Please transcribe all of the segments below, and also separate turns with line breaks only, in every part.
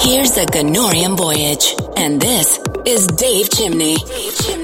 Here's the Ganorium Voyage, and this is Dave Chimney. Dave Chimney.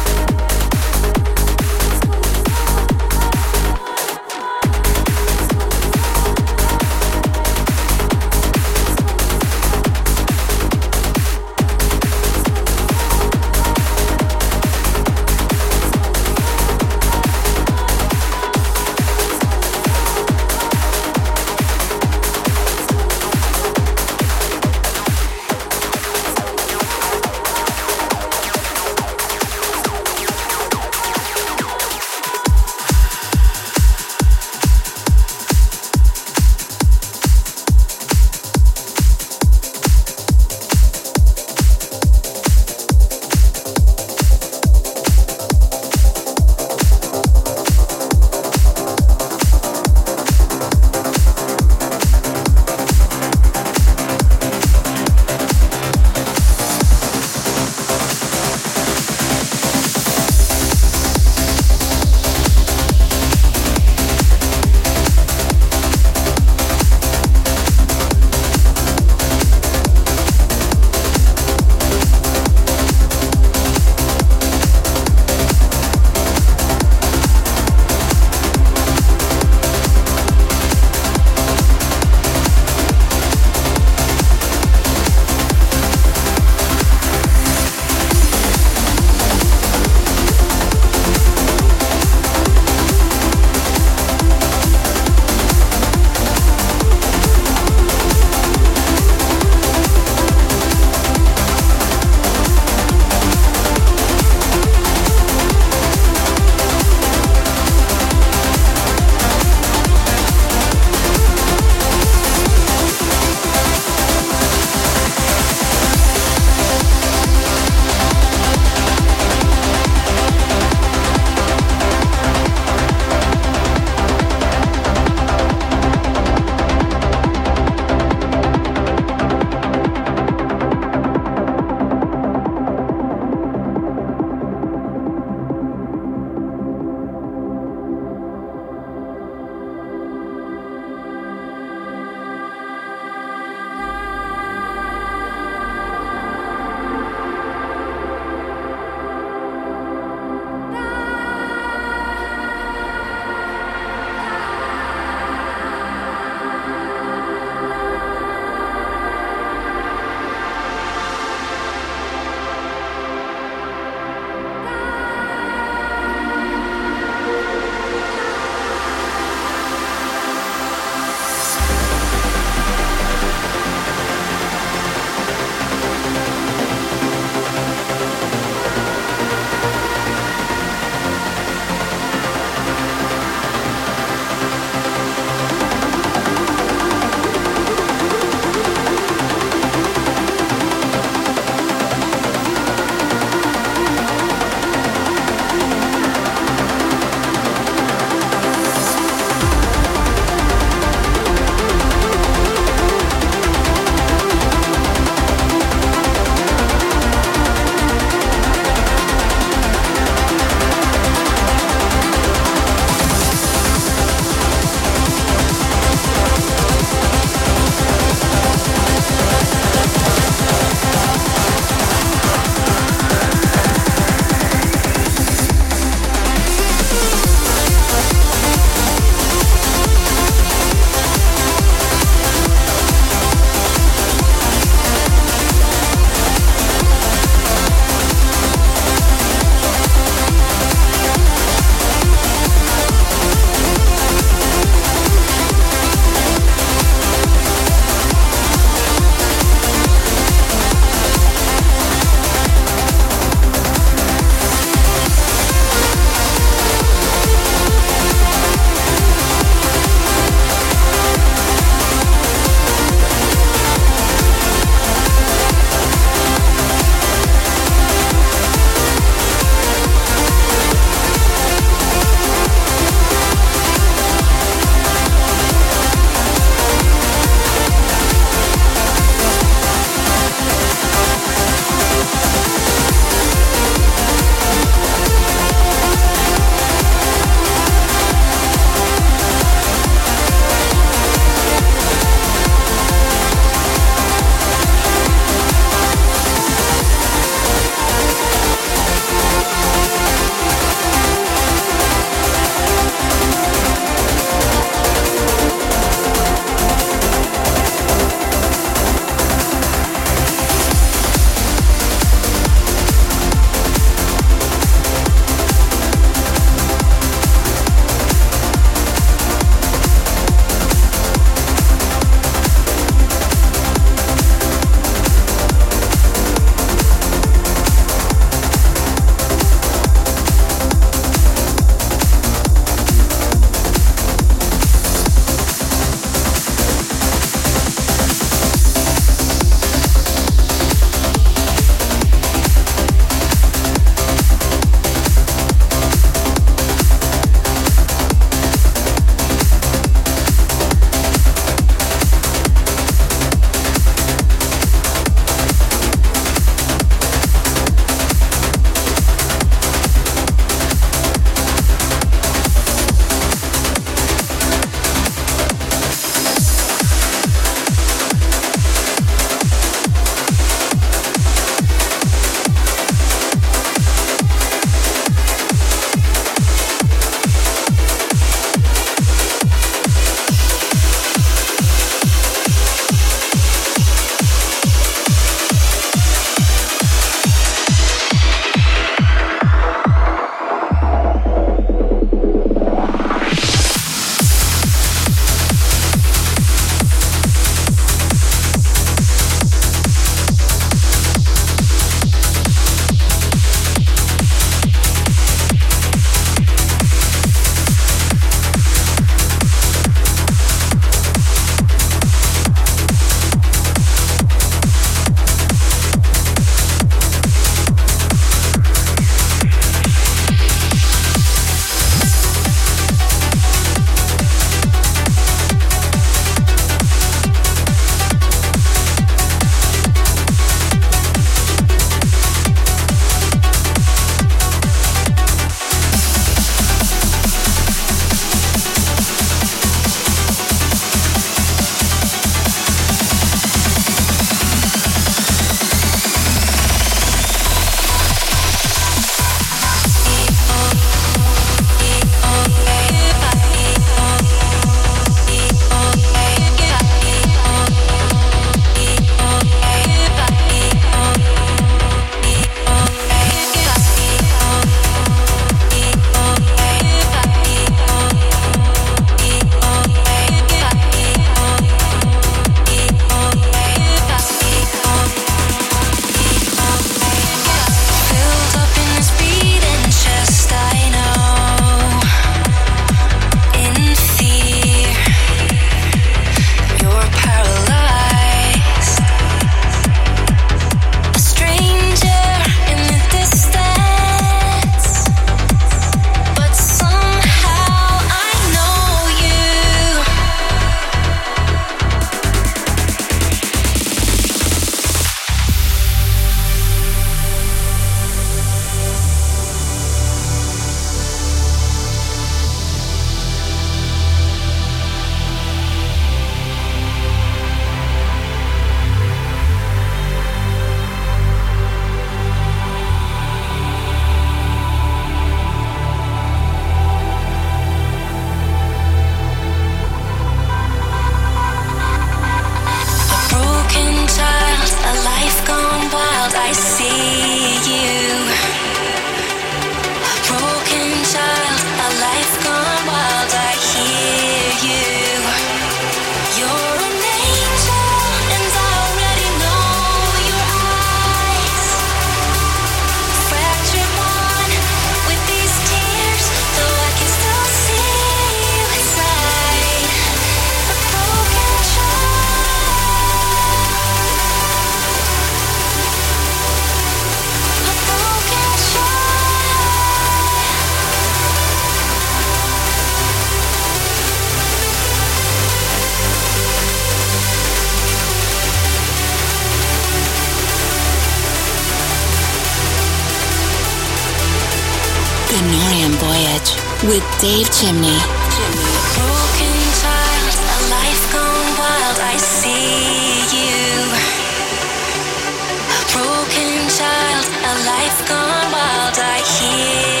Wild. I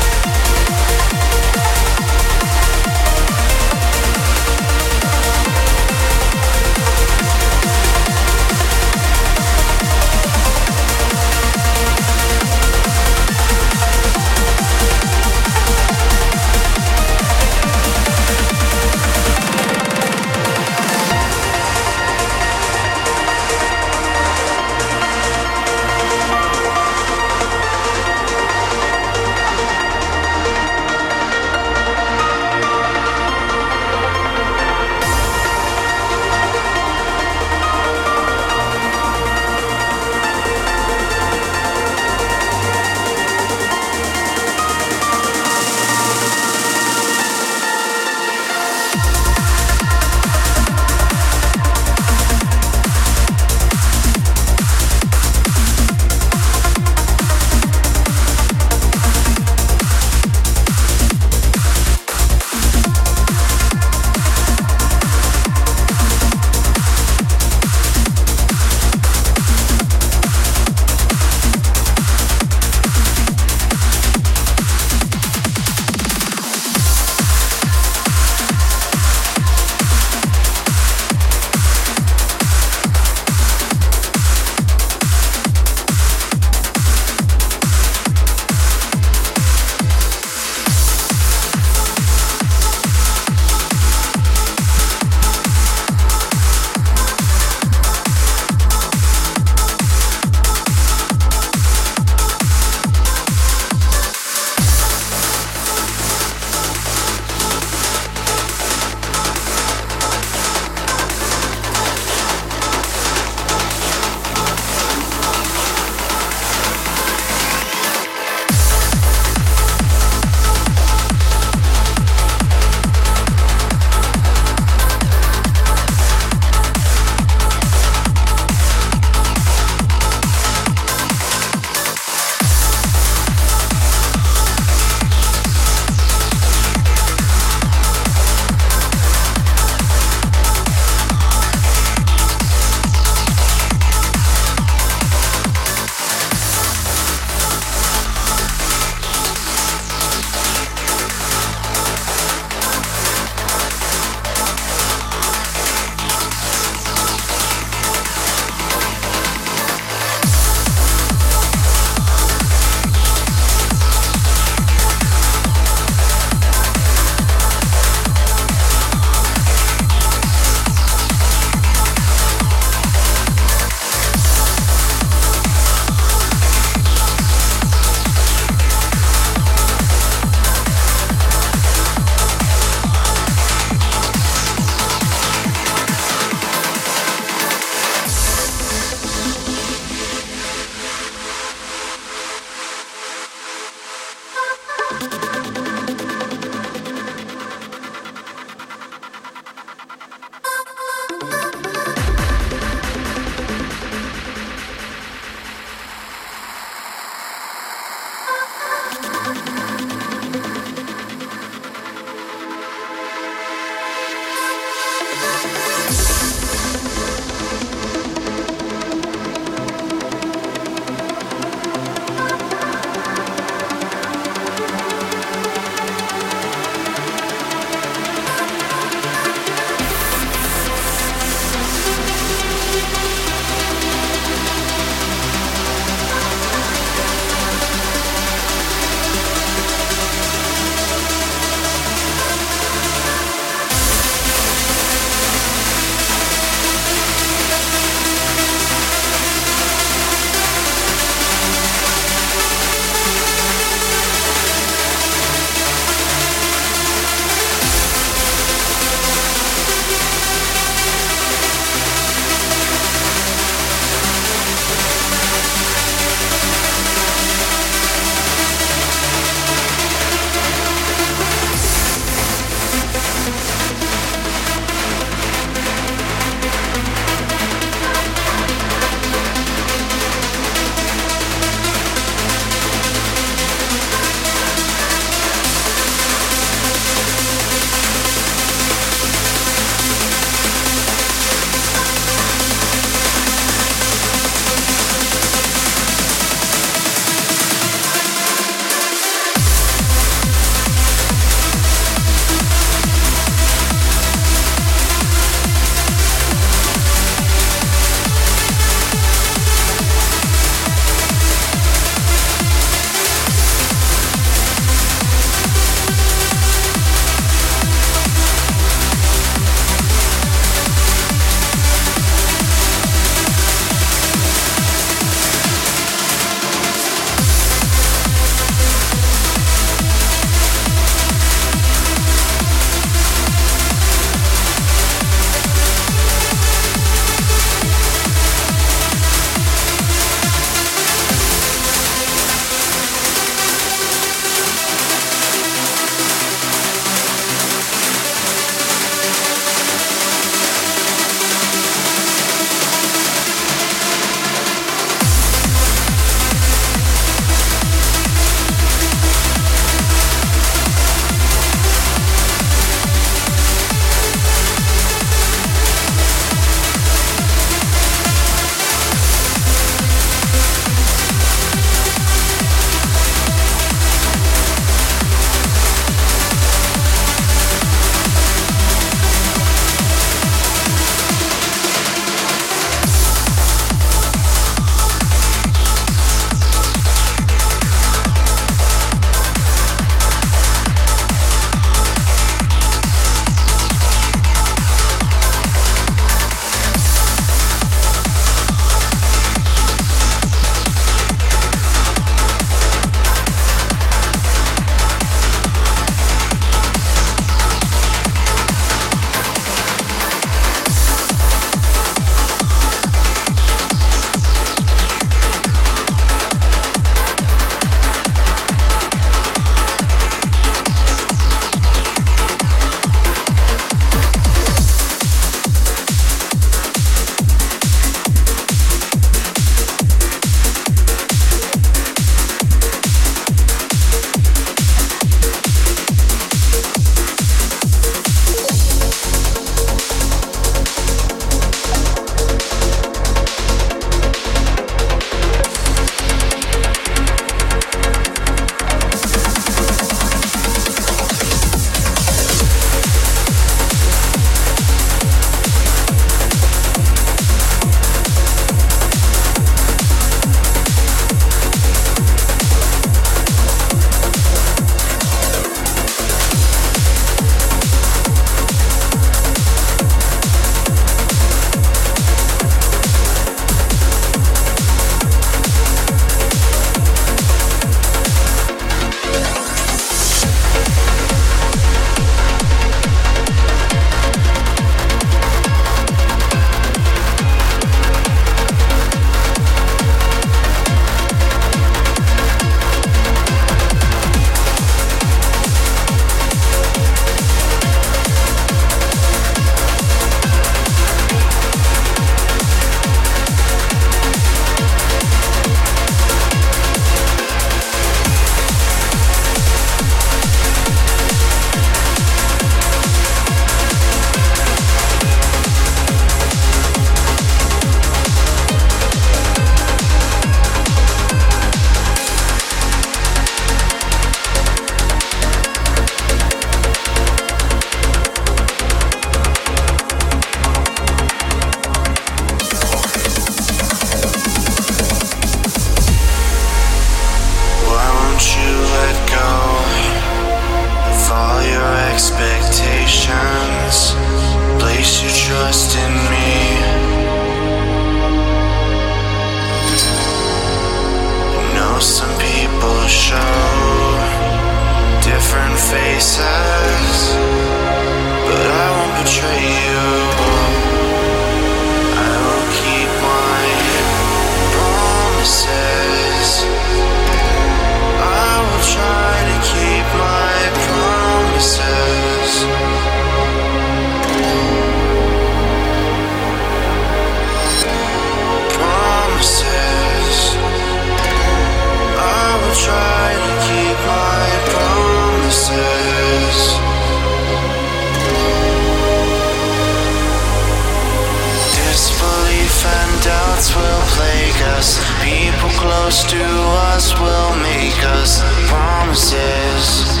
us will make us promises.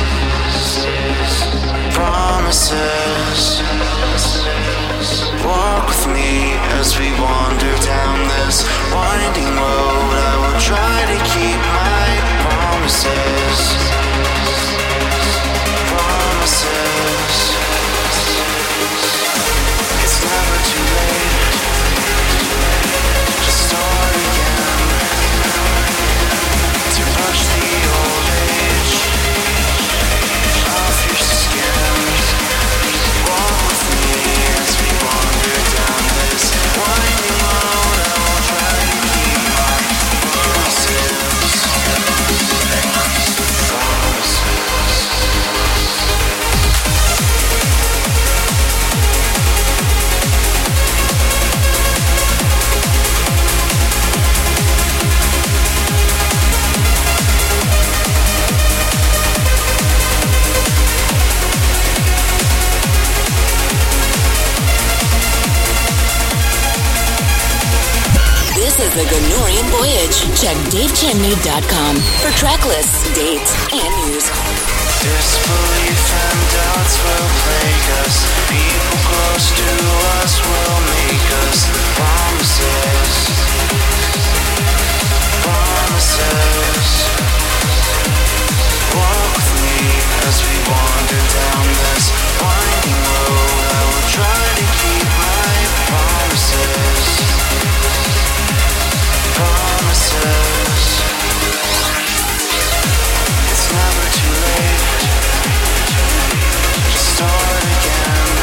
Promises. Walk with me as we wander down this winding The
Ganorium Voyage. Check DaveChimney.com for track lists, dates, and news.
Disbelief and doubts will plague us. People close to us will make us promises. Promises. Walk with me as we wander down this winding road. I will try to keep my promises. Promises. It's never too late to start again.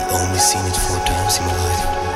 I've only seen it four times in my life.